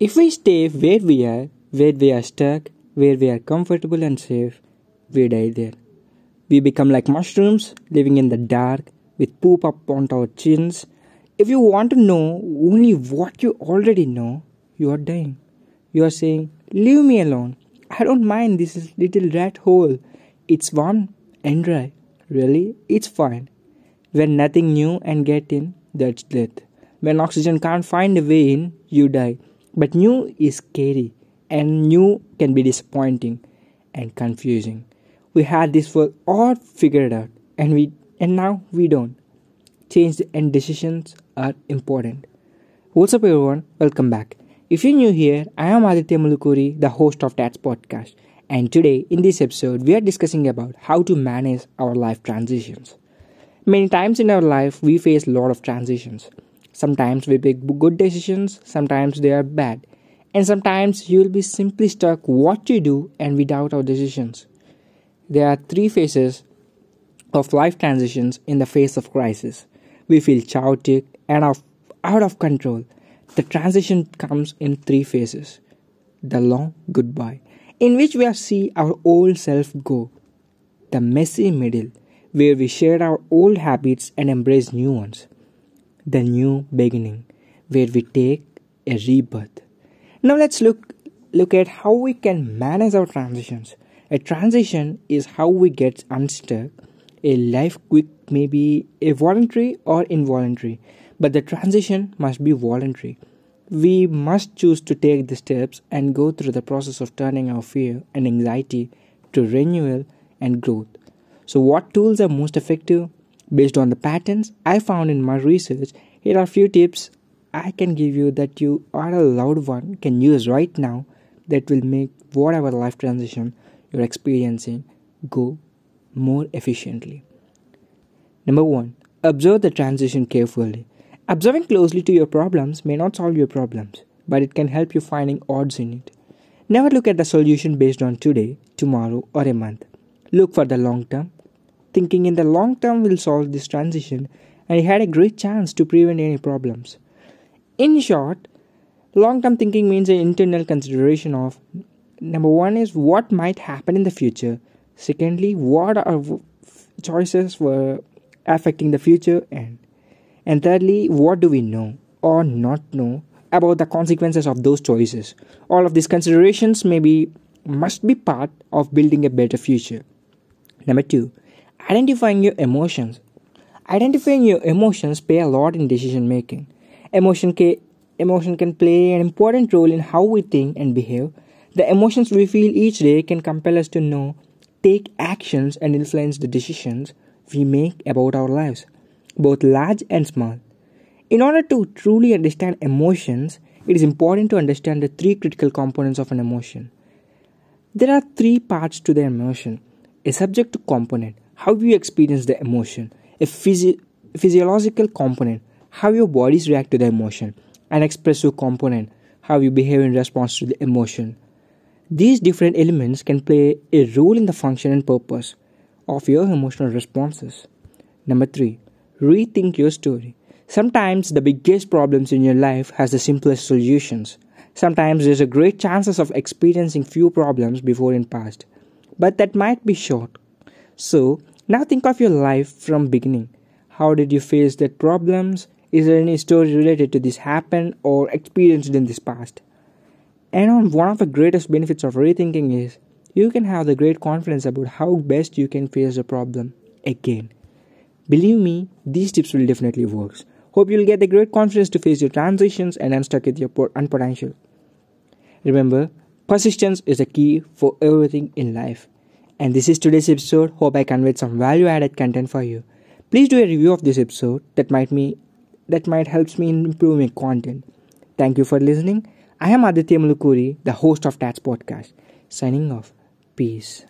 If we stay where we are, where we are stuck, where we are comfortable and safe, we die there. We become like mushrooms living in the dark with poop up on our chins. If you want to know only what you already know, you are dying. You are saying, Leave me alone. I don't mind this little rat hole. It's warm and dry. Really? It's fine. When nothing new and get in, that's death. When oxygen can't find a way in, you die. But new is scary, and new can be disappointing and confusing. We had this world all figured out, and we and now we don't. Change and decisions are important. What's up, everyone? Welcome back. If you're new here, I am Aditya Mulukuri, the host of Tats Podcast, and today in this episode, we are discussing about how to manage our life transitions. Many times in our life, we face a lot of transitions. Sometimes we make good decisions, sometimes they are bad, and sometimes you will be simply stuck what to do and without our decisions. There are three phases of life transitions in the face of crisis. We feel chaotic and out of control. The transition comes in three phases. The long goodbye, in which we see our old self go. The messy middle, where we share our old habits and embrace new ones. The new beginning, where we take a rebirth. Now let's look look at how we can manage our transitions. A transition is how we get unstuck. A life quick may be a voluntary or involuntary, but the transition must be voluntary. We must choose to take the steps and go through the process of turning our fear and anxiety to renewal and growth. So, what tools are most effective? Based on the patterns I found in my research, here are a few tips I can give you that you or a loved one can use right now that will make whatever life transition you're experiencing go more efficiently. Number one, observe the transition carefully. Observing closely to your problems may not solve your problems, but it can help you finding odds in it. Never look at the solution based on today, tomorrow, or a month. Look for the long term. Thinking in the long term will solve this transition and you had a great chance to prevent any problems. In short, long term thinking means an internal consideration of number one is what might happen in the future, secondly, what are choices were affecting the future, and and thirdly, what do we know or not know about the consequences of those choices. All of these considerations may be must be part of building a better future. Number two, identifying your emotions. Identifying your emotions play a lot in decision making. Emotion can, emotion can play an important role in how we think and behave. The emotions we feel each day can compel us to know, take actions, and influence the decisions we make about our lives, both large and small. In order to truly understand emotions, it is important to understand the three critical components of an emotion. There are three parts to the emotion a subjective component, how you experience the emotion, a physi- physiological component, how your bodies react to the emotion, an expressive component, how you behave in response to the emotion. These different elements can play a role in the function and purpose of your emotional responses. Number 3. Rethink your story. Sometimes the biggest problems in your life has the simplest solutions. Sometimes there's a great chances of experiencing few problems before in past but that might be short. So, now think of your life from beginning. How did you face that problems? Is there any story related to this happen or experienced in this past? And on one of the greatest benefits of rethinking is you can have the great confidence about how best you can face the problem again. Believe me, these tips will definitely work. Hope you'll get the great confidence to face your transitions and unstuck with your unpotential. Remember, Persistence is the key for everything in life. And this is today's episode. Hope I conveyed some value added content for you. Please do a review of this episode that might me that might helps me in improving content. Thank you for listening. I am Aditya Mulukuri, the host of Tats Podcast. Signing off. Peace.